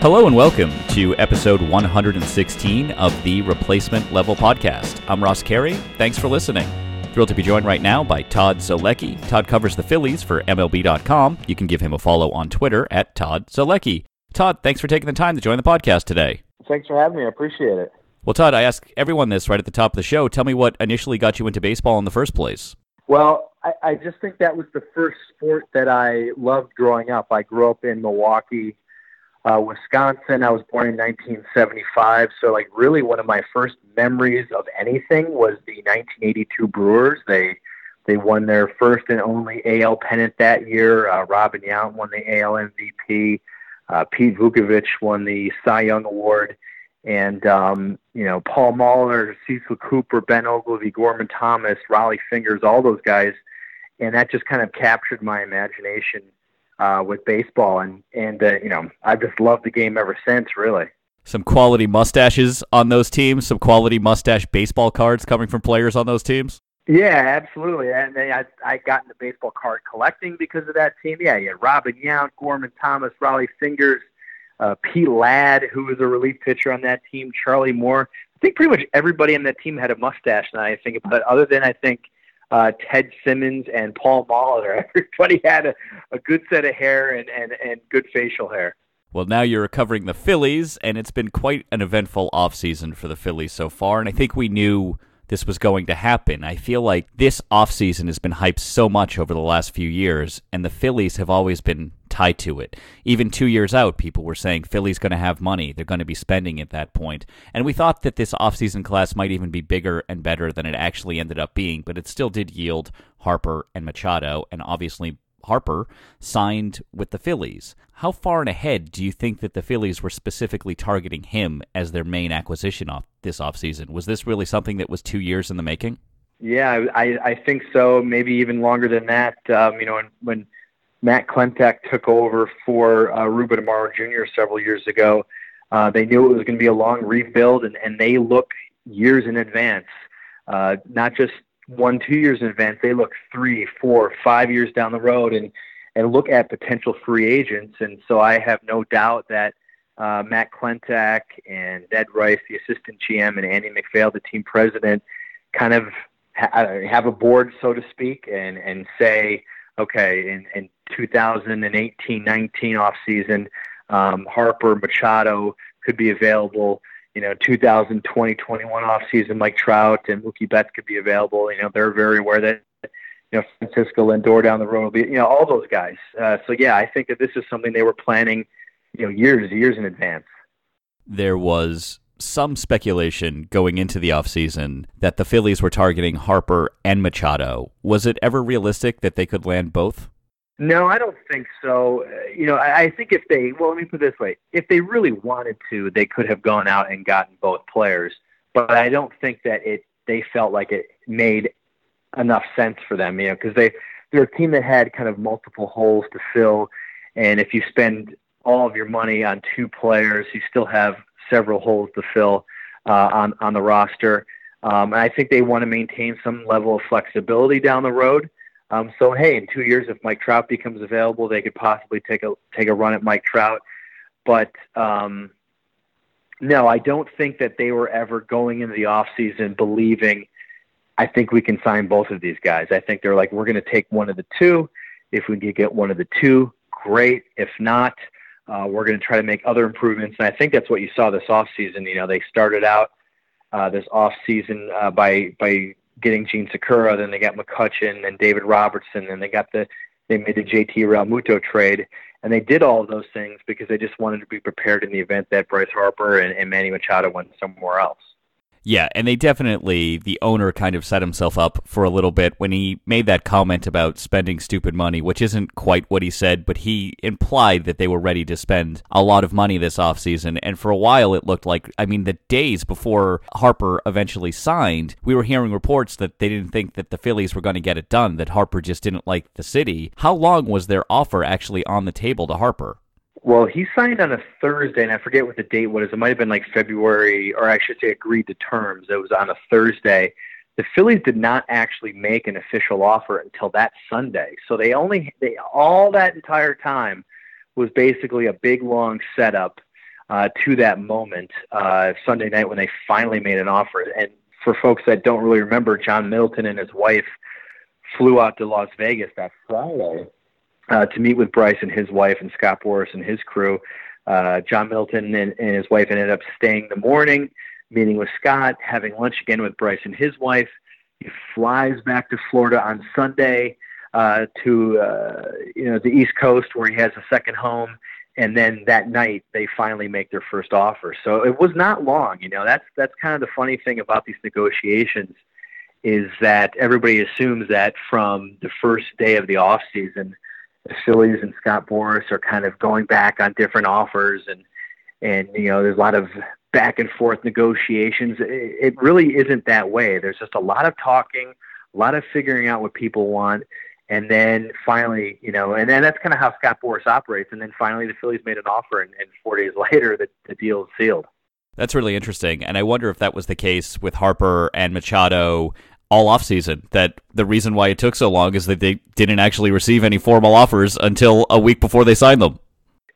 Hello and welcome to episode 116 of the Replacement Level Podcast. I'm Ross Carey. Thanks for listening. Thrilled to be joined right now by Todd Zolecki. Todd covers the Phillies for MLB.com. You can give him a follow on Twitter at Todd Zolecki. Todd, thanks for taking the time to join the podcast today. Thanks for having me. I appreciate it. Well, Todd, I ask everyone this right at the top of the show. Tell me what initially got you into baseball in the first place. Well, I, I just think that was the first sport that I loved growing up. I grew up in Milwaukee, uh, Wisconsin. I was born in 1975. So, like, really, one of my first memories of anything was the 1982 Brewers. They they won their first and only AL pennant that year. Uh, Robin Yount won the AL MVP. Uh, Pete Vukovich won the Cy Young Award. And, um, you know, Paul Molitor, Cecil Cooper, Ben Oglivie, Gorman Thomas, Rollie Fingers, all those guys. And that just kind of captured my imagination uh, with baseball. And, and uh, you know, I've just loved the game ever since, really. Some quality mustaches on those teams, some quality mustache baseball cards coming from players on those teams. Yeah, absolutely. And I I got into baseball card collecting because of that team. Yeah, yeah. Robin Yount, Gorman Thomas, Rollie Fingers, uh, Pete Ladd, who was a relief pitcher on that team, Charlie Moore. I think pretty much everybody on that team had a mustache. Now I think about it, other than I think uh, Ted Simmons and Paul Molitor. Everybody had a, a good set of hair and, and, and good facial hair. Well, now you're covering the Phillies, and it's been quite an eventful offseason for the Phillies so far. And I think we knew this was going to happen. I feel like this offseason has been hyped so much over the last few years, and the Phillies have always been tied to it. Even two years out, people were saying Philly's going to have money. They're going to be spending at that point. And we thought that this offseason class might even be bigger and better than it actually ended up being, but it still did yield Harper and Machado, and obviously Harper signed with the Phillies. How far and ahead do you think that the Phillies were specifically targeting him as their main acquisition off this offseason? Was this really something that was two years in the making? Yeah, I, I think so. Maybe even longer than that. Um, you know, when, when Matt Klentak took over for uh, Ruben Amaro Jr. several years ago, uh, they knew it was going to be a long rebuild, and, and they look years in advance, uh, not just one, two years in advance. They look three, four, five years down the road, and and look at potential free agents. And so I have no doubt that uh, Matt Klentak and Ned Rice, the assistant GM, and Andy MacPhail, the team president, kind of ha- have a board, so to speak, and and say, okay, in, in 2018-19 off season, um, Harper, Machado could be available. You know, 2020-21 off season, Mike Trout and Mookie Betts could be available. You know, they're very aware that you know Francisco Lindor down the road will be. You know, all those guys. Uh, so yeah, I think that this is something they were planning. You know, years years in advance. There was some speculation going into the offseason that the Phillies were targeting Harper and Machado. Was it ever realistic that they could land both? No, I don't think so. Uh, you know, I, think if they, well, let me put it this way: if they really wanted to, they could have gone out and gotten both players. But I don't think that it. They felt like it made enough sense for them, you know, because they they're a team that had kind of multiple holes to fill, and if you spend all of your money on two players, you still have several holes to fill uh, on on the roster. Um, and I think they want to maintain some level of flexibility down the road. Um, so hey, in two years, if Mike Trout becomes available, they could possibly take a take a run at Mike Trout. But um, no, I don't think that they were ever going into the off season believing. I think we can sign both of these guys. I think they're like, we're going to take one of the two. If we can get one of the two, great. If not, uh, we're going to try to make other improvements. And I think that's what you saw this off season. You know, they started out uh, this off season uh, by by getting Jean Segura, then they got McCutchen and David Robertson, and they got the they made the JT Realmuto trade, and they did all of those things because they just wanted to be prepared in the event that Bryce Harper and, and Manny Machado went somewhere else. Yeah, and they definitely, the owner kind of set himself up for a little bit when he made that comment about spending stupid money, which isn't quite what he said, but he implied that they were ready to spend a lot of money this offseason. And for a while, it looked like, I mean, the days before Harper eventually signed, we were hearing reports that they didn't think that the Phillies were going to get it done, that Harper just didn't like the city. How long was their offer actually on the table to Harper? Well, he signed on a Thursday, and I forget what the date was. It might have been like February, or I should say, agreed to terms. It was on a Thursday. The Phillies did not actually make an official offer until that Sunday. So they only they all that entire time was basically a big long setup uh, to that moment uh, Sunday night when they finally made an offer. And for folks that don't really remember, John Middleton and his wife flew out to Las Vegas that Friday uh, to meet with Bryce and his wife and Scott Boras and his crew. Uh, John Middleton and, and his wife ended up staying the morning, meeting with Scott, having lunch again with Bryce and his wife. He flies back to Florida on Sunday uh, to uh, you know the East Coast where he has a second home, and then that night they finally make their first offer. So it was not long. You know that's that's kind of the funny thing about these negotiations is that everybody assumes that from the first day of the off season, the Phillies and Scott Boras are kind of going back on different offers and and you know there's a lot of back and forth negotiations. It really isn't that way. There's just a lot of talking, a lot of figuring out what people want, and then finally, you know, and then that's kind of how Scott Boras operates. And then finally, the Phillies made an offer, and, and four days later, the, the deal is sealed. That's really interesting, and I wonder if that was the case with Harper and Machado all offseason. That the reason why it took so long is that they didn't actually receive any formal offers until a week before they signed them.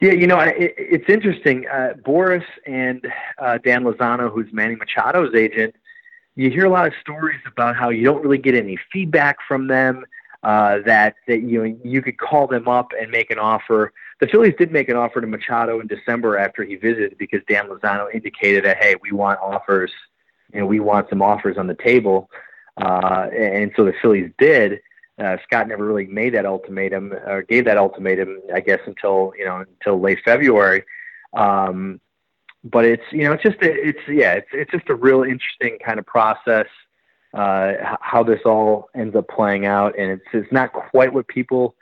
Yeah, you know, it, it's interesting. Uh, Boras and uh, Dan Lozano, who's Manny Machado's agent, you hear a lot of stories about how you don't really get any feedback from them. Uh, that that you know, you could call them up and make an offer. The Phillies did make an offer to Machado in December after he visited because Dan Lozano indicated that hey, we want offers, know, we want some offers on the table, uh, and so the Phillies did. Uh, Scott never really made that ultimatum or gave that ultimatum, I guess, until you know until late February. Um, but it's you know it's just a, it's yeah it's it's just a real interesting kind of process uh, how this all ends up playing out, and it's it's not quite what people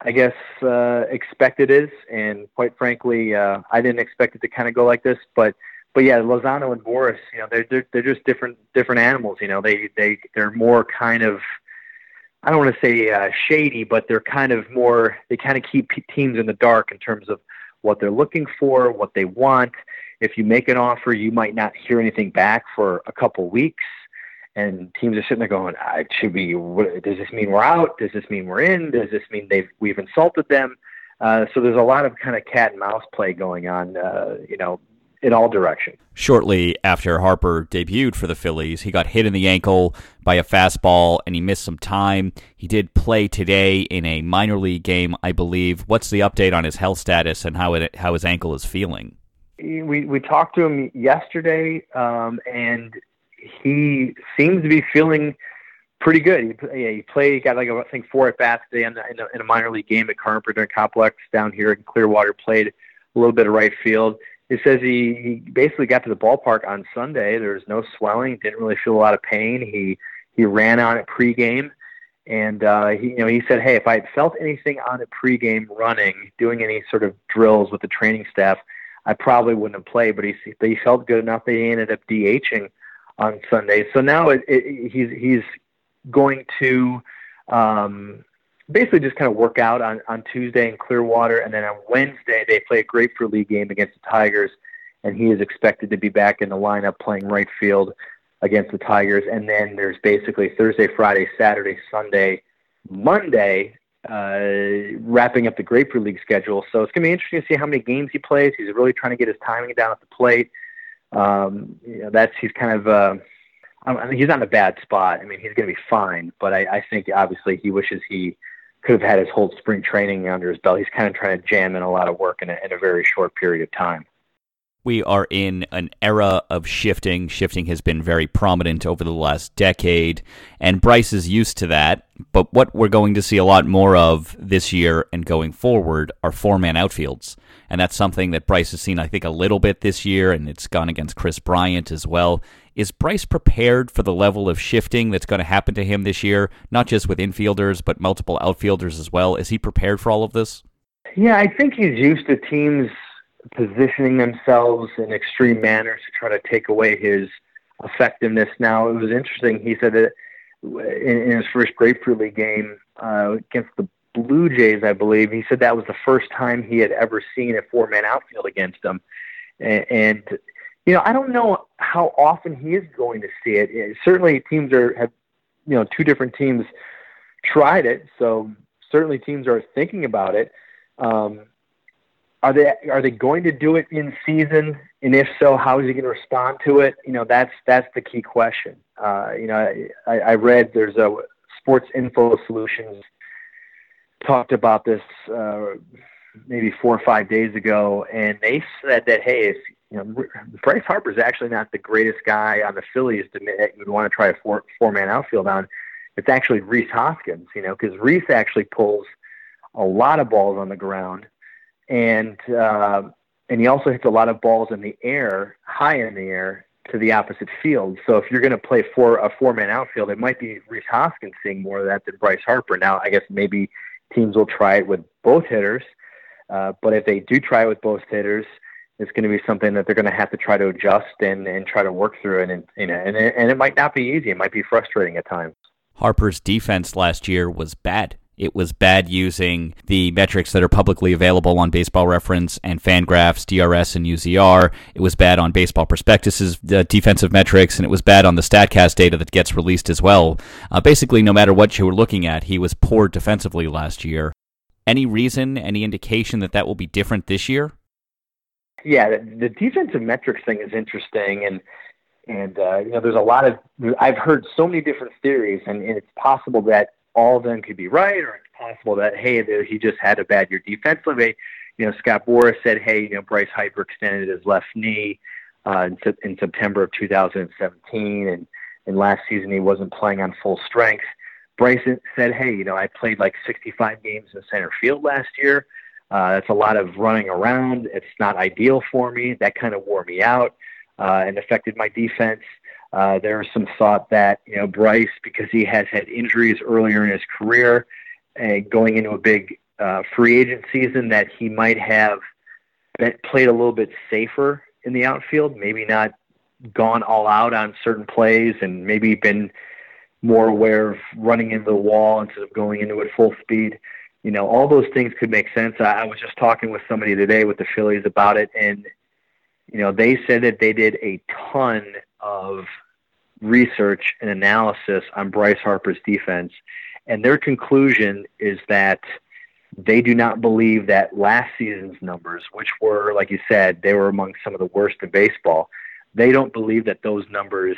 I guess uh, expect it is, and quite frankly, uh, I didn't expect it to kind of go like this, but but yeah, Lozano and Boras, you know, they're they're, they're just different different animals. You know, they they they're more kind of I don't want to say uh, shady, but they're kind of more, they kind of keep teams in the dark in terms of what they're looking for, what they want. If you make an offer, you might not hear anything back for a couple weeks. And teams are sitting there going, "I should we, what, does this mean we're out? Does this mean we're in? Does this mean they've, we've insulted them? Uh, so there's a lot of kind of cat and mouse play going on, uh, you know, in all directions. Shortly after Harper debuted for the Phillies, he got hit in the ankle by a fastball and he missed some time. He did play today in a minor league game, I believe. What's the update on his health status and how it how his ankle is feeling? We we talked to him yesterday, um, and he seems to be feeling pretty good. He, yeah, he played, he got like I think four at bats today in, the, in, a, in a minor league game at Carpenter Complex down here in Clearwater. Played a little bit of right field he says he, he basically got to the ballpark on Sunday. There was no swelling, didn't really feel a lot of pain. He he ran on it pregame, and uh, he you know he said, hey, if I had felt anything on it pregame, running, doing any sort of drills with the training staff, I probably wouldn't have played. But he he felt good enough that he ended up DHing on Sunday. So now it, it, he's he's going to um, basically just kind of work out on, on Tuesday in Clearwater, and then on Wednesday they play a Grapefruit League game against the Tigers, and he is expected to be back in the lineup playing right field against the Tigers. And then there's basically Thursday, Friday, Saturday, Sunday, Monday, uh, wrapping up the Grapefruit League schedule. So it's going to be interesting to see how many games he plays. He's really trying to get his timing down at the plate. Um, you know, that's he's kind of. Uh, I mean, he's not in a bad spot. I mean, he's going to be fine, but I, I think obviously he wishes he could have had his whole spring training under his belt. He's kind of trying to jam in a lot of work in a, in a very short period of time. We are in an era of shifting. Shifting has been very prominent over the last decade, and Bryce is used to that. But what we're going to see a lot more of this year and going forward are four man outfields. And that's something that Bryce has seen, I think, a little bit this year, and it's gone against Kris Bryant as well. Is Bryce prepared for the level of shifting that's going to happen to him this year, not just with infielders, but multiple outfielders as well? Is he prepared for all of this? Yeah, I think he's used to teams positioning themselves in extreme manners to try to take away his effectiveness. Now, it was interesting. He said that in, his first Grapefruit League game uh, against the Blue Jays, I believe, he said that was the first time he had ever seen a four man outfield against them. And, and you know, I don't know how often he is going to see it. Certainly, teams are have, you know, two different teams tried it, so certainly teams are thinking about it. Um, are they are they going to do it in season? And if so, how is he going to respond to it? You know, that's that's the key question. Uh, you know, I, I read there's a Sports Info Solutions talked about this uh, maybe four or five days ago, and they said that hey, if you know, Bryce Harper is actually not the greatest guy on the Phillies to you would want to try a four four man outfield on. It's actually Rhys Hoskins, you know, because Rhys actually pulls a lot of balls on the ground and uh, and he also hits a lot of balls in the air, high in the air, to the opposite field. So if you're going to play for a four-man outfield, it might be Rhys Hoskins seeing more of that than Bryce Harper. Now, I guess maybe teams will try it with both hitters, uh, but if they do try it with both hitters, it's going to be something that they're going to have to try to adjust and, and try to work through. And, and, you know, and, it, and it might not be easy. It might be frustrating at times. Harper's defense last year was bad. It was bad using the metrics that are publicly available on Baseball Reference and Fangraphs, DRS, and UZR. It was bad on Baseball Prospectus's uh, defensive metrics, and it was bad on the StatCast data that gets released as well. Uh, basically, no matter what you were looking at, he was poor defensively last year. Any reason, any indication that that will be different this year? Yeah, the, defensive metrics thing is interesting, and and uh, you know, there's a lot of I've heard so many different theories, and, and it's possible that all of them could be right, or it's possible that hey, he just had a bad year defensively. You know, Scott Boras said, hey, you know, Bryce hyperextended his left knee uh, in, in September of 2017, and and last season he wasn't playing on full strength. Bryce said, hey, you know, I played like 65 games in center field last year. Uh, that's a lot of running around. It's not ideal for me. That kind of wore me out uh, and affected my defense. Uh, there was some thought that you know Bryce, because he has had injuries earlier in his career, and going into a big uh, free agent season, that he might have played a little bit safer in the outfield, maybe not gone all out on certain plays, and maybe been more aware of running into the wall instead of going into it full speed. You know, all those things could make sense. I, I was just talking with somebody today with the Phillies about it, and you know, they said that they did a ton of research and analysis on Bryce Harper's defense, and their conclusion is that they do not believe that last season's numbers, which were, like you said, they were among some of the worst in baseball, they don't believe that those numbers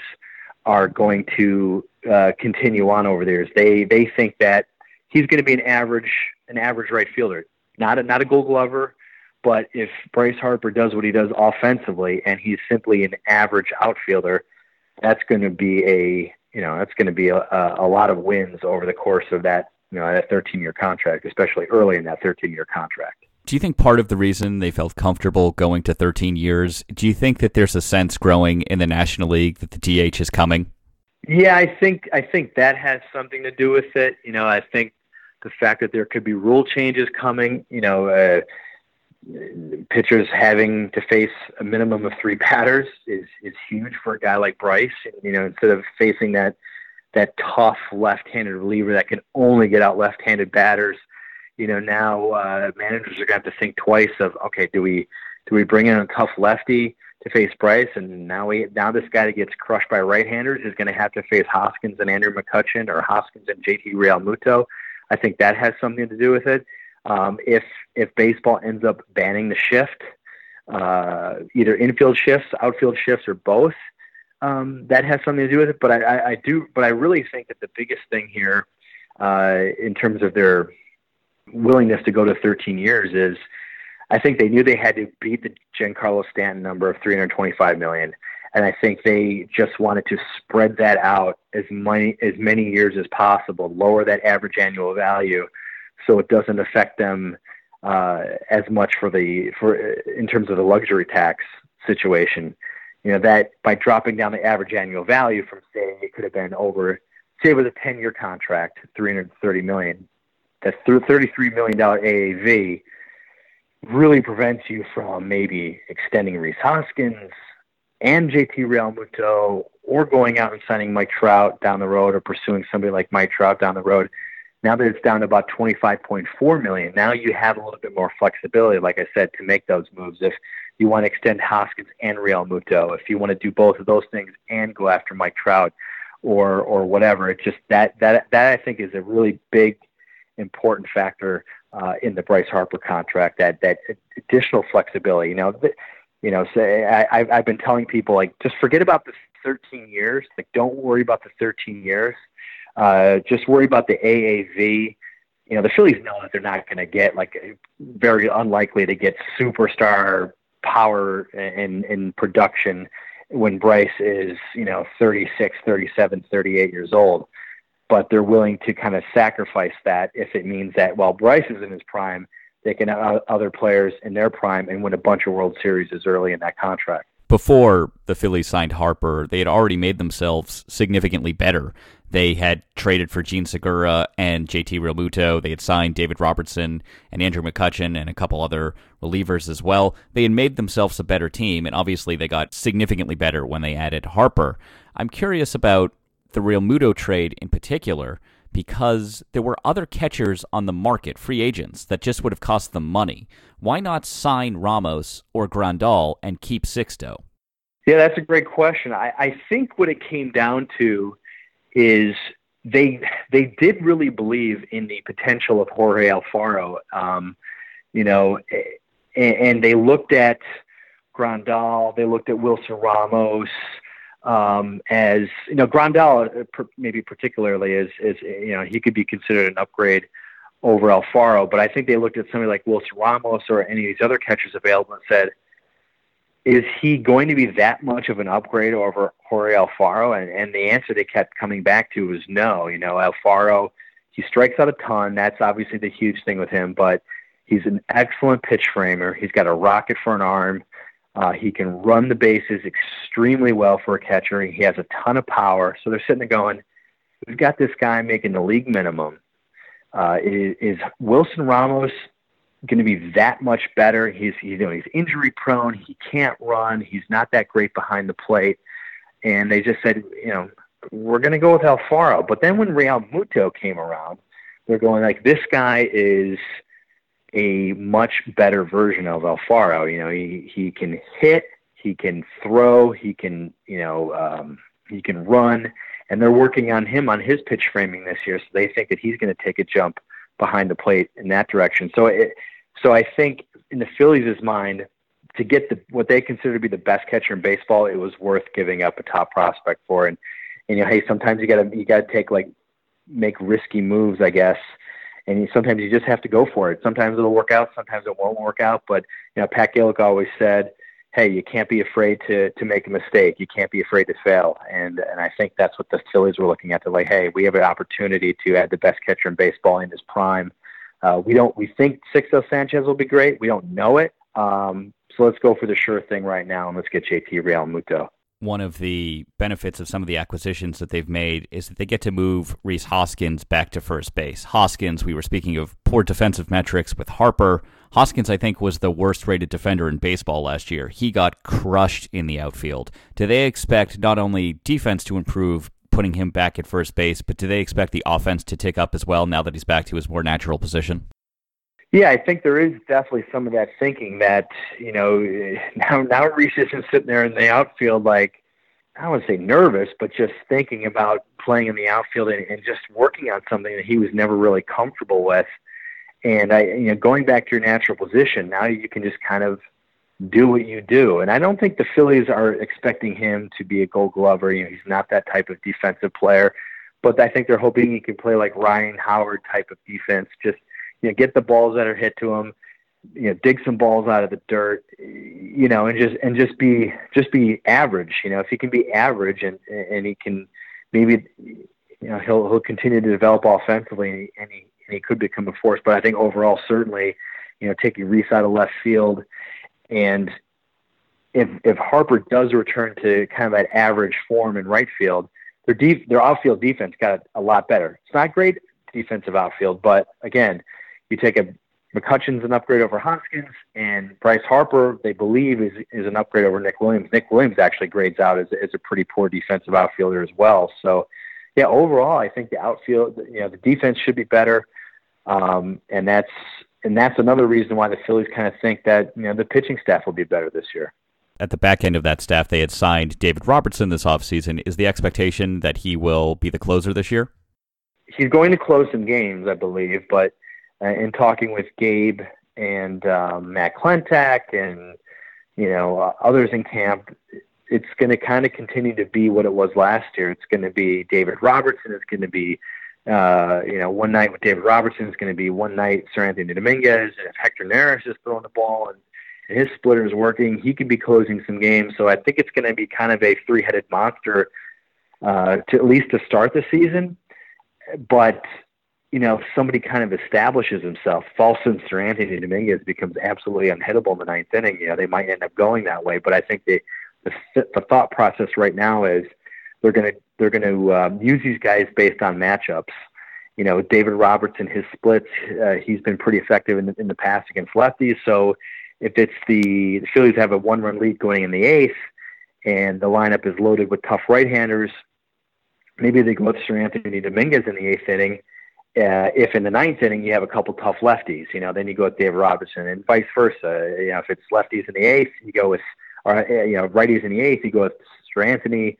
are going to uh, continue on over the years. They they think that he's going to be an average an average right fielder, not a, not a Gold Glover, but if Bryce Harper does what he does offensively and he's simply an average outfielder, that's going to be a you know that's going to be a, a lot of wins over the course of that you know that 13 year contract, especially early in that 13 year contract. Do you think part of the reason they felt comfortable going to 13 years? Do you think that there's a sense growing in the National League that the DH is coming? Yeah, I think I think that has something to do with it. You know, I think the fact that there could be rule changes coming. You know. Uh, pitchers having to face a minimum of three batters is is huge for a guy like Bryce. You know, instead of facing that that tough left-handed reliever that can only get out left-handed batters, you know, now uh, managers are going to have to think twice of okay, do we do we bring in a tough lefty to face Bryce, and now we now this guy that gets crushed by right-handers is going to have to face Hoskins and Andrew McCutchen or Hoskins and JT Realmuto. I think that has something to do with it. Um, if if baseball ends up banning the shift, uh, either infield shifts, outfield shifts, or both, um, that has something to do with it. But I, I, I, do, but I really think that the biggest thing here, uh, in terms of their willingness to go to 13 years, is I think they knew they had to beat the Giancarlo Stanton number of 325 million. And I think they just wanted to spread that out as many as many years as possible, lower that average annual value, so it doesn't affect them uh, as much for the for in terms of the luxury tax situation. You know that by dropping down the average annual value from say it could have been over say it was a 10 year contract, 330 million. That's 33 million dollar AAV really prevents you from maybe extending Rhys Hoskins and JT Realmuto or going out and signing Mike Trout down the road or pursuing somebody like Mike Trout down the road. Now that it's down to about 25.4 million, now you have a little bit more flexibility, like I said, to make those moves. If you want to extend Hoskins and Realmuto, if you want to do both of those things and go after Mike Trout, or or whatever, it's just that that that I think is a really big, important factor uh, in the Bryce Harper contract. That that additional flexibility. You know, you know. Say I, I've been telling people like just forget about the 13 years. Like don't worry about the 13 years. Uh, just worry about the AAV. You know, the Phillies know that they're not going to get like very unlikely to get superstar power in in production when Bryce is, you know, 36, 37, 38 years old. But they're willing to kind of sacrifice that if it means that while Bryce is in his prime, they can have other players in their prime and win a bunch of World Series as early in that contract. Before the Phillies signed Harper, they had already made themselves significantly better they had traded for Jean Segura and JT Realmuto. They had signed David Robertson and Andrew McCutchen and a couple other relievers as well. They had made themselves a better team, and obviously they got significantly better when they added Harper. I'm curious about the Realmuto trade in particular because there were other catchers on the market, free agents, that just would have cost them money. Why not sign Ramos or Grandal and keep Sixto? Yeah, that's a great question. I, I think what it came down to is they they did really believe in the potential of Jorge Alfaro. Um, you know, and, and, they looked at Grandal, they looked at Wilson Ramos um, as you know Grandal uh, maybe particularly is as you know he could be considered an upgrade over Alfaro, but I think they looked at somebody like Wilson Ramos or any of these other catchers available and said is he going to be that much of an upgrade over Jorge Alfaro? And, and the answer they kept coming back to was no. You know, Alfaro, he strikes out a ton. That's obviously the huge thing with him, but he's an excellent pitch framer. He's got a rocket for an arm. Uh, he can run the bases extremely well for a catcher. He has a ton of power. So they're sitting there going, we've got this guy making the league minimum. Uh, is, is Wilson Ramos going to be that much better. He's you know he's injury prone. He can't run. He's not that great behind the plate. And they just said, you know, we're going to go with Alfaro. But then when Realmuto came around, they're going like this guy is a much better version of Alfaro. You know, he he can hit, he can throw, he can you know um, he can run, and they're working on him on his pitch framing this year. So they think that he's going to take a jump behind the plate in that direction. So it, so I think in the Phillies' mind, to get the what they consider to be the best catcher in baseball, it was worth giving up a top prospect for. And and you know, hey, sometimes you gotta you gotta take like make risky moves, I guess. And you, sometimes you just have to go for it. Sometimes it'll work out, sometimes it won't work out. But you know, Pat Gillick always said, "Hey, you can't be afraid to to make a mistake. You can't be afraid to fail." And and I think that's what the Phillies were looking at. They're like, "Hey, we have an opportunity to add the best catcher in baseball in his prime." Uh, we don't. We think Sixto Sanchez will be great. We don't know it. Um, so let's go for the sure thing right now, and let's get JT Realmuto. One of the benefits of some of the acquisitions that they've made is that they get to move Rhys Hoskins back to first base. Hoskins, we were speaking of poor defensive metrics with Harper. Hoskins, I think, was the worst rated defender in baseball last year. He got crushed in the outfield. Do they expect not only defense to improve, putting him back at first base, but do they expect the offense to tick up as well now that he's back to his more natural position? Yeah, I think there is definitely some of that thinking that you know now now Rhys isn't sitting there in the outfield like I don't want to say nervous, but just thinking about playing in the outfield and, and just working on something that he was never really comfortable with. And I, you know, going back to your natural position, now you can just kind of do what you do. And I don't think the Phillies are expecting him to be a gold glover. You know, he's not that type of defensive player. But I think they're hoping he can play like Ryan Howard type of defense. Just you know, get the balls that are hit to him, you know, dig some balls out of the dirt, you know, and just and just be just be average. You know, if he can be average and and he can maybe you know he'll he'll continue to develop offensively and he, and he, and he could become a force. But I think overall, certainly, you know, taking Rhys out of left field and if if Harper does return to kind of that average form in right field, their def- their outfield defense got a lot better. It's not great defensive outfield, but again, you take a McCutchen's an upgrade over Hoskins, and Bryce Harper, they believe, is is an upgrade over Nick Williams. Nick Williams actually grades out as, as a pretty poor defensive outfielder as well. So, yeah, overall, I think the outfield, you know, the defense should be better, um, and that's and that's another reason why the Phillies kind of think that you know the pitching staff will be better this year. At the back end of that staff, they had signed David Robertson this offseason. Is the expectation that he will be the closer this year? He's going to close some games, I believe, but in talking with Gabe and um, Matt Klentak and you know uh, others in camp, it's going to kind of continue to be what it was last year. It's going to be David Robertson. It's going to be uh, you know one night with David Robertson. It's going to be one night Seranthony Dominguez. And if Hector Neris is throwing the ball and his splitter is working, he could be closing some games. So I think it's going to be kind of a three-headed monster uh, to at least to start the season. But you know, somebody kind of establishes himself. Falson Seranthony Dominguez becomes absolutely unhittable in the ninth inning. You know, they might end up going that way, but I think they, the the thought process right now is they're going to they're going to um, use these guys based on matchups. You know, David Robertson, his splits, uh, he's been pretty effective in the, in the past against lefties. So if it's the, the Phillies have a one run lead going in the eighth, and the lineup is loaded with tough right handers, maybe they go with Seranthony Dominguez in the eighth inning uh, if in the ninth inning you have a couple tough lefties, you know, then you go with David Robertson, and vice versa. You know, if it's lefties in the eighth, you go with, or uh, you know, righties in the eighth, you go with Seranthony.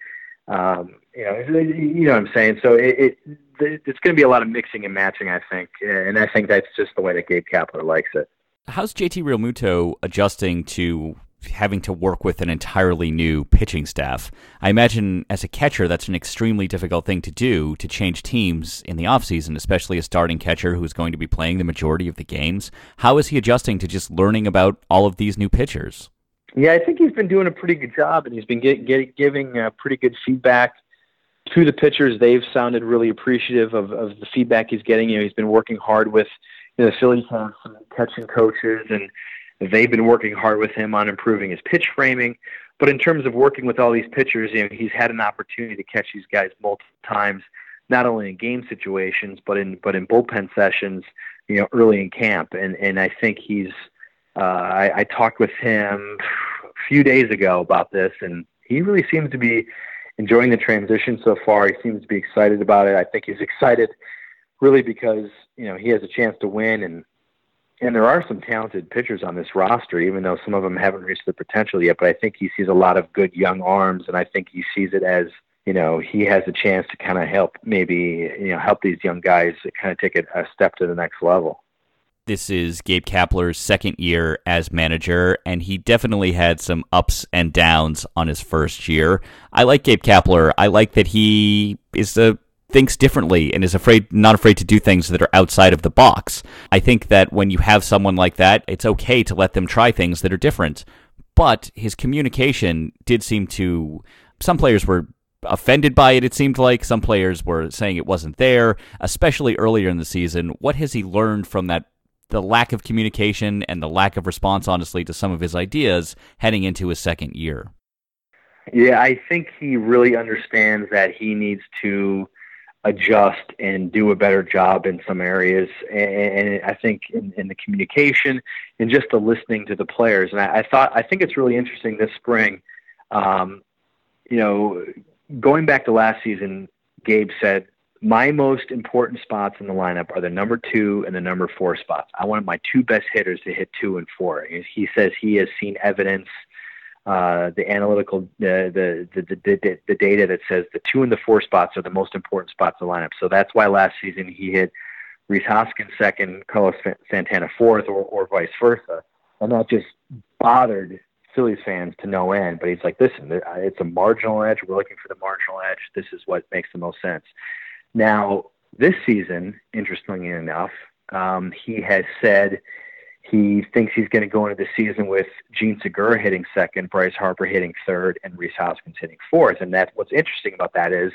Um, you know, you know what I'm saying. So it, it it's going to be a lot of mixing and matching, I think, and I think that's just the way that Gabe Kapler likes it. How's JT Realmuto adjusting to having to work with an entirely new pitching staff. I imagine as a catcher, that's an extremely difficult thing to do to change teams in the offseason, especially a starting catcher who's going to be playing the majority of the games. How is he adjusting to just learning about all of these new pitchers? Yeah, I think he's been doing a pretty good job, and he's been get, get, giving uh, pretty good feedback to the pitchers. They've sounded really appreciative of, of the feedback he's getting. You know, he's been working hard with you know, the Phillies have some catching coaches and They've been working hard with him on improving his pitch framing. But in terms of working with all these pitchers, you know, he's had an opportunity to catch these guys multiple times, not only in game situations, but in but in bullpen sessions, you know, early in camp. And and I think he's. Uh, I, I talked with him a few days ago about this, and he really seems to be enjoying the transition so far. He seems to be excited about it. I think he's excited, really, because you know he has a chance to win, and and there are some talented pitchers on this roster, even though some of them haven't reached their potential yet. But I think he sees a lot of good young arms, and I think he sees it as you know he has a chance to kind of help maybe you know help these young guys kind of take a, a step to the next level. This is Gabe Kapler's second year as manager, and he definitely had some ups and downs on his first year. I like Gabe Kapler. I like that he is a thinks differently and is afraid not afraid to do things that are outside of the box. I think that when you have someone like that, it's okay to let them try things that are different. But his communication did seem to some players were offended by it it seemed like some players were saying it wasn't there, especially earlier in the season. What has he learned from that the lack of communication and the lack of response honestly to some of his ideas heading into his second year? Yeah, I think he really understands that he needs to adjust and do a better job in some areas. And, I think in, in, the communication and just the listening to the players. And I, I thought I think it's really interesting this spring. Um, you know, going back to last season, Gabe said my most important spots in the lineup are the number two and the number four spots. I want my two best hitters to hit two and four. He says he has seen evidence uh, the analytical the, the, the the the data that says the two and the four spots are the most important spots in the lineup. So that's why last season he hit Rhys Hoskins second, Carlos Santana fourth, or or vice versa, and that just bothered Phillies fans to no end. But he's like, listen, it's a marginal edge. We're looking for the marginal edge. This is what makes the most sense. Now this season, interestingly enough, um, he has said he thinks he's going to go into the season with Jean Segura hitting second, Bryce Harper hitting third, and Rhys Hoskins hitting fourth. And that's what's interesting about that is,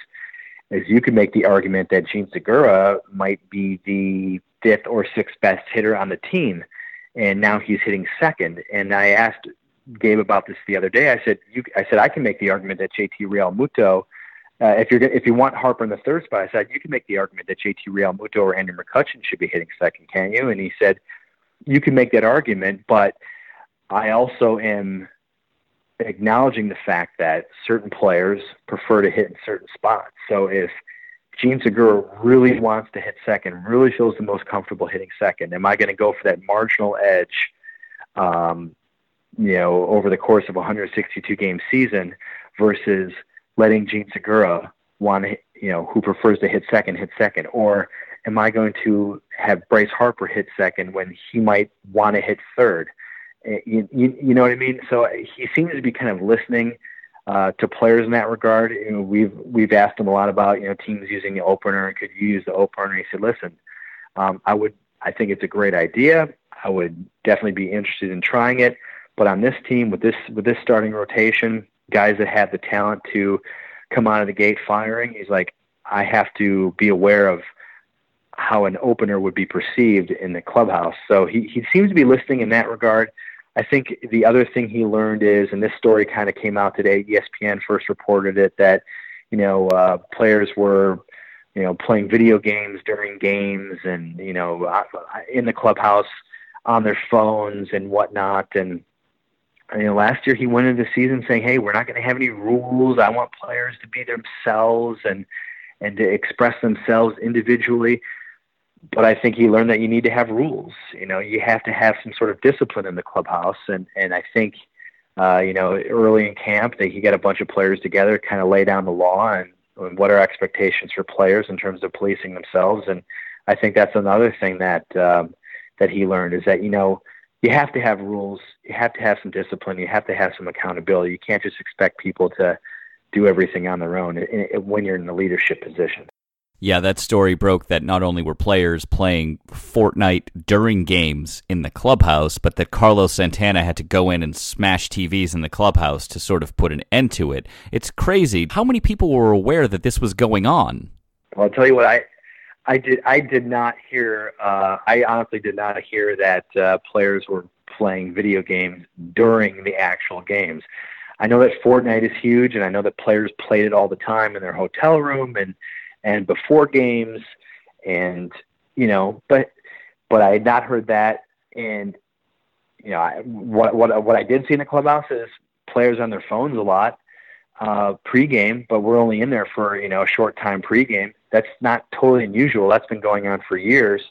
is you could make the argument that Jean Segura might be the fifth or sixth best hitter on the team, and now he's hitting second. And I asked Gabe about this the other day. I said, you, I said I can make the argument that JT Realmuto. Uh, if you're if you want Harper in the third spot, I said you can make the argument that JT Realmuto or Andrew McCutchen should be hitting second, can you? And he said, you can make that argument, but I also am acknowledging the fact that certain players prefer to hit in certain spots. So if Jean Segura really wants to hit second, really feels the most comfortable hitting second, am I going to go for that marginal edge, um, you know, over the course of a 162 game season versus letting Jean Segura want to, you know, who prefers to hit second, hit second, or am I going to have Bryce Harper hit second when he might want to hit third? Eh, you, you, you know what I mean? So he seems to be kind of listening uh, to players in that regard. You know, we've we've asked him a lot about you know teams using the opener and could you use the opener? And he said, listen, um, I would. I think it's a great idea. I would definitely be interested in trying it. But on this team with this with this starting rotation, guys that have the talent to come out of the gate firing, he's like, I have to be aware of how an opener would be perceived in the clubhouse. So he, he seems to be listening in that regard. I think the other thing he learned is, and this story kind of came out today, ESPN first reported it, that, you know, uh, players were, you know, playing video games during games and, you know, in the clubhouse on their phones and whatnot. And, you know, last year he went into the season saying, "Hey, we're not going to have any rules. I want players to be themselves and and to express themselves individually." But I think he learned that you need to have rules. You know, you have to have some sort of discipline in the clubhouse, and and I think, uh, you know, early in camp that he got a bunch of players together, kind of lay down the law and, and what are expectations for players in terms of policing themselves. And I think that's another thing that um, that he learned is that you know you have to have rules, you have to have some discipline, you have to have some accountability. You can't just expect people to do everything on their own when you're in the leadership position. Yeah, that story broke that not only were players playing Fortnite during games in the clubhouse, but that Carlos Santana had to go in and smash TVs in the clubhouse to sort of put an end to it. It's crazy. How many people were aware that this was going on? Well, I'll tell you what, I, I did. I did not hear. Uh, I honestly did not hear that uh, players were playing video games during the actual games. I know that Fortnite is huge, and I know that players played it all the time in their hotel room and and before games, and you know, but but I had not heard that. And you know, I, what what what I did see in the clubhouse is players on their phones a lot uh, pregame, but we're only in there for you know a short time pregame. That's not totally unusual. That's been going on for years.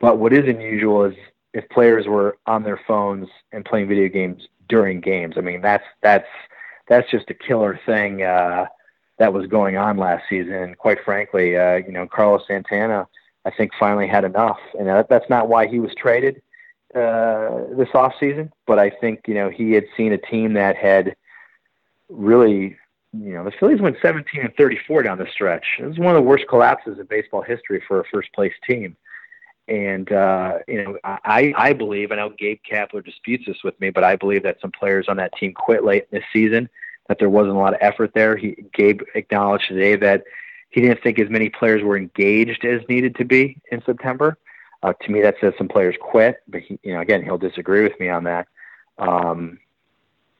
But what is unusual is if players were on their phones and playing video games during games. I mean, that's that's that's just a killer thing uh, that was going on last season. And quite frankly, uh, you know, Carlos Santana, I think finally had enough, and that, that's not why he was traded uh, this off season. But I think you know he had seen a team that had really you know, the Phillies went 17 and 34 down the stretch. It was one of the worst collapses in baseball history for a first place team. And uh, you know, I I believe I know Gabe Kapler disputes this with me, but I believe that some players on that team quit late in this season. That there wasn't a lot of effort there. He Gabe acknowledged today that he didn't think as many players were engaged as needed to be in September. Uh, to me, that says some players quit, but he, you know, again, he'll disagree with me on that. Um,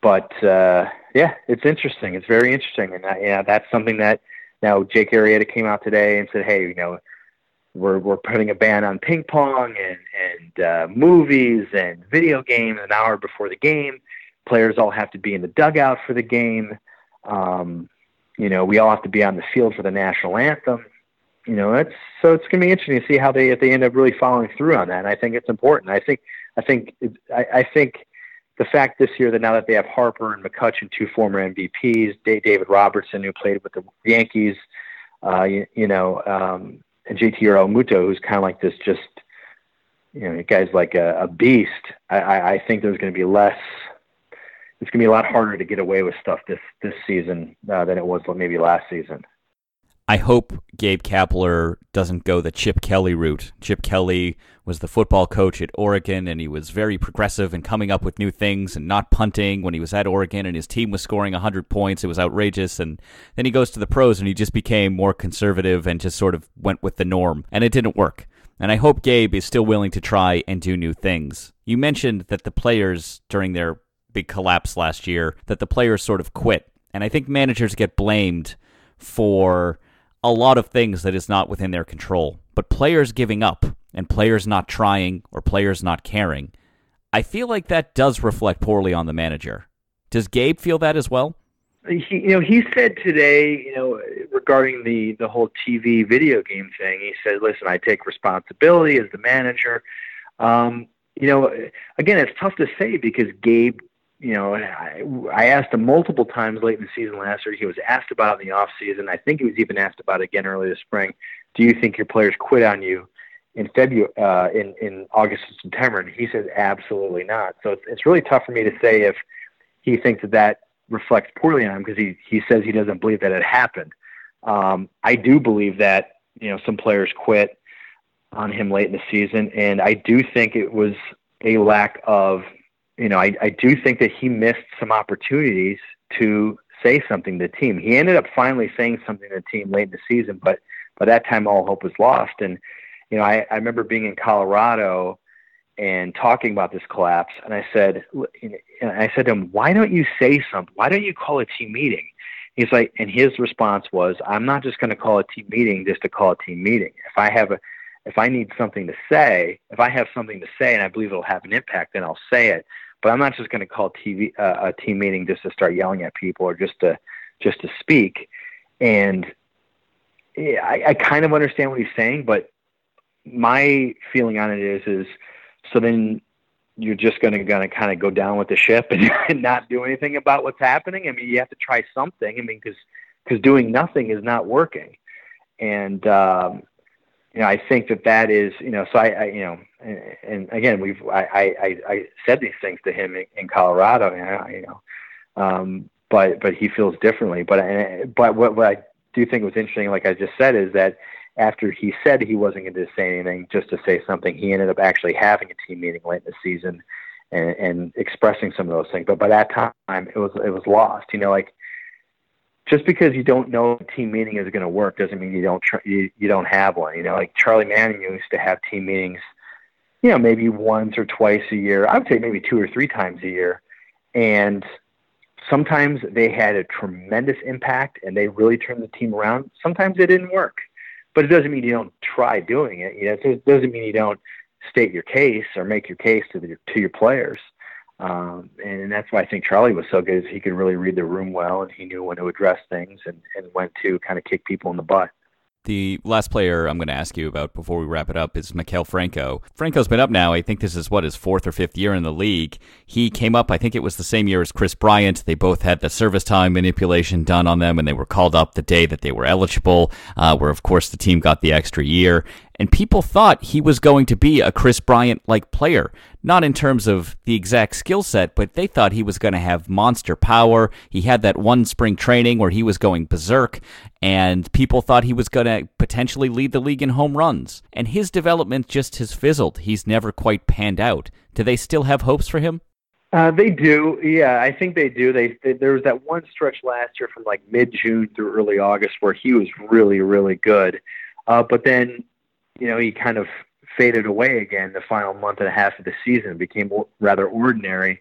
but uh, yeah, it's interesting. It's very interesting, and uh, yeah, that's something that now Jake Arrieta came out today and said, hey, you know, we're we're putting a ban on ping pong and and uh, movies and video games an hour before the game. Players all have to be in the dugout for the game. Um, you know, we all have to be on the field for the national anthem. You know, it's so it's going to be interesting to see how they if they end up really following through on that. And I think it's important. I think I think I, I think the fact this year that now that they have Harper and McCutchen, two former MVPs, David Robertson, who played with the Yankees, uh, you, you know, um, and JT Realmuto, who's kind of like this just, you know, guy's like a, a beast. I, I think there's going to be less. It's going to be a lot harder to get away with stuff this this season uh, than it was maybe last season. I hope Gabe Kapler doesn't go the Chip Kelly route. Chip Kelly was the football coach at Oregon, and he was very progressive and coming up with new things and not punting when he was at Oregon, and his team was scoring 100 points. It was outrageous. And then he goes to the pros, and he just became more conservative and just sort of went with the norm, and it didn't work. And I hope Gabe is still willing to try and do new things. You mentioned that the players during their big collapse last year, that the players sort of quit. And I think managers get blamed for a lot of things that is not within their control. But players giving up and players not trying or players not caring, I feel like that does reflect poorly on the manager. Does Gabe feel that as well? He, you know, he said today, you know, regarding the the whole TV video game thing, he said, "Listen, I take responsibility as the manager." Um, you know, again, it's tough to say because Gabe you know, I, I asked him multiple times late in the season last year. He was asked about it in the off season. I think he was even asked about it again early this spring. Do you think your players quit on you in February, uh, in in August and September? And he says absolutely not. So it's it's really tough for me to say if he thinks that that reflects poorly on him because he he says he doesn't believe that it happened. Um, I do believe that you know some players quit on him late in the season, and I do think it was a lack of you know, I, I do think that he missed some opportunities to say something to the team. He ended up finally saying something to the team late in the season, but by that time all hope was lost. And you know, I, I remember being in Colorado and talking about this collapse, and I said, and I said to him, "Why don't you say something? Why don't you call a team meeting?" He's like, and his response was, "I'm not just going to call a team meeting just to call a team meeting. If I have a if I need something to say, if I have something to say and I believe it'll have an impact, then I'll say it. But I'm not just going to call TV uh, a team meeting just to start yelling at people or just to just to speak. And yeah, I, I kind of understand what he's saying, but my feeling on it is is so then you're just going to going to kind of go down with the ship and, and not do anything about what's happening. I mean, you have to try something. I mean, because because doing nothing is not working. And um, you know, I think that that is, you know, so I, I you know, and, again, we've, I, I, I said these things to him in, in Colorado, and I, you know, um, but, but he feels differently. But, but what, what I do think was interesting, like I just said, is that after he said he wasn't going to say anything, just to say something, he ended up actually having a team meeting late in the season and, and expressing some of those things. But by that time, it was, it was lost. You know, like just because you don't know a team meeting is going to work doesn't mean you don't tr- you, you don't have one. You know, like Charlie Manuel used to have team meetings, you know, maybe once or twice a year. I would say maybe two or three times a year, and sometimes they had a tremendous impact and they really turned the team around. Sometimes it didn't work, but it doesn't mean you don't try doing it. You know, it doesn't mean you don't state your case or make your case to the to your players. Um, and that's why I think Charlie was so good is he could really read the room well and he knew when to address things and, and when to kind of kick people in the butt. The last player I'm going to ask you about before we wrap it up is Maikel Franco. Franco's been up now. I think this is what his fourth or fifth year in the league. He came up. I think it was the same year as Kris Bryant. They both had the service time manipulation done on them, and they were called up the day that they were eligible. Uh, where of course the team got the extra year and people thought he was going to be a Kris Bryant like player. Not in terms of the exact skill set, but they thought he was going to have monster power. He had that one spring training where he was going berserk, and people thought he was going to potentially lead the league in home runs. And his development just has fizzled. He's never quite panned out. Do they still have hopes for him? Uh, they do, yeah. I think they do. They, they there was that one stretch last year from like mid June through early August where he was really, really good. Uh, but then you know, he kind of faded away again the final month and a half of the season, became rather ordinary.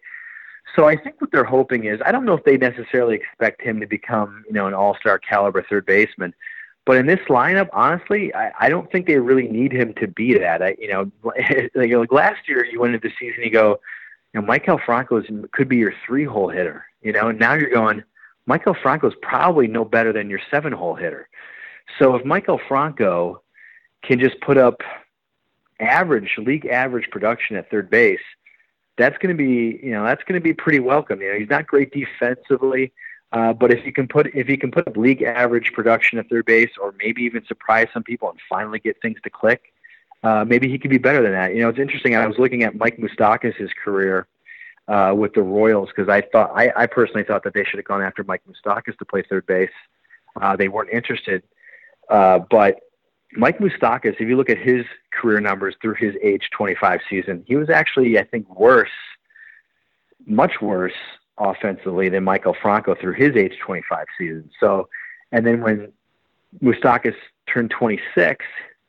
So I think what they're hoping is I don't know if they necessarily expect him to become, you know, an all-star caliber third baseman, but in this lineup, honestly, I, I don't think they really need him to be that. I, you know, like, last year, you went into the season, you go, you know, Maikel Franco is, could be your three-hole hitter, you know, and now you're going, Maikel Franco is probably no better than your seven-hole hitter. So if Maikel Franco can just put up average league average production at third base, that's going to be you know that's going to be pretty welcome. You know he's not great defensively, uh, but if he can put if he can put up league average production at third base, or maybe even surprise some people and finally get things to click, uh, maybe he could be better than that. You know it's interesting. I was looking at Mike Moustakas' career. Uh, with the Royals, because I thought I, I personally thought that they should have gone after Mike Moustakas to play third base. Uh, they weren't interested, uh, but Mike Moustakas, if you look at his career numbers through his age 25 season, he was actually, I think, worse, much worse offensively than Maikel Franco through his age 25 season. So, and then when Moustakas turned 26,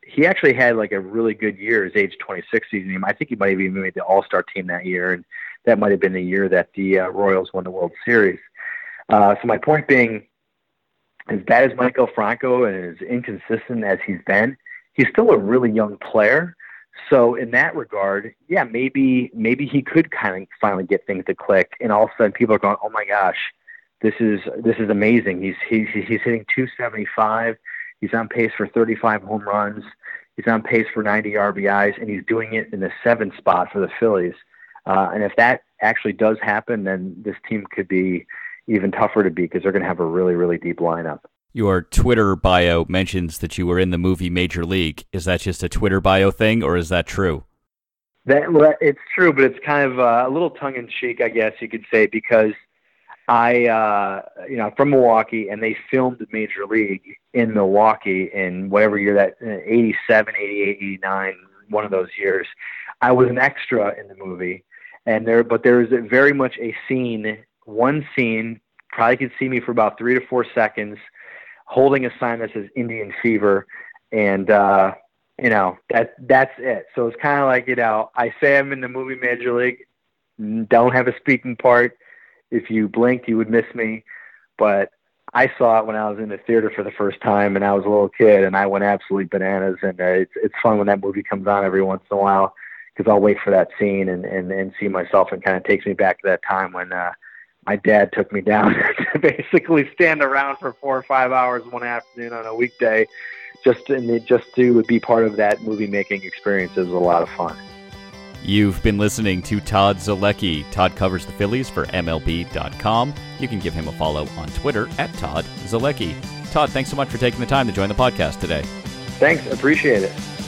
he actually had like a really good year his age 26 season. I think he might have even made the All Star team that year, and that might have been the year that the uh, Royals won the World Series. Uh, so my point being, as bad as Maikel Franco and as inconsistent as he's been, he's still a really young player. So in that regard, yeah, maybe maybe he could kind of finally get things to click, and all of a sudden people are going, "Oh my gosh, this is this is amazing." He's he's he's hitting 275. He's on pace for 35 home runs. He's on pace for 90 RBIs, and he's doing it in the seventh spot for the Phillies. Uh, and if that actually does happen, then this team could be even tougher to beat because they're going to have a really, really deep lineup. Your Twitter bio mentions that you were in the movie Major League. Is that just a Twitter bio thing, or is that true? That well, it's true, but it's kind of uh, a little tongue in cheek, I guess you could say, because I, uh, you know, I'm from Milwaukee, and they filmed Major League in Milwaukee in whatever year that uh, 87, 88, 89, one of those years. I was an extra in the movie, and there, but there is very much a scene, one scene, probably could see me for about three to four seconds, holding a sign that says Indian Fever, and uh, you know that that's it. So it's kind of like you know, I say I'm in the movie Major League, don't have a speaking part. If you blinked, you would miss me, but I saw it when I was in the theater for the first time, and I was a little kid, and I went absolutely bananas. And uh, it's it's fun when that movie comes on every once in a while because I'll wait for that scene and and and see myself, and kind of takes me back to that time when uh, my dad took me down to basically stand around for four or five hours one afternoon on a weekday, just to, just to be part of that movie making experience. It was a lot of fun. You've been listening to Todd Zolecki. Todd covers the Phillies for MLB.com. You can give him a follow on Twitter at Todd Zolecki. Todd, thanks so much for taking the time to join the podcast today. Thanks. Appreciate it.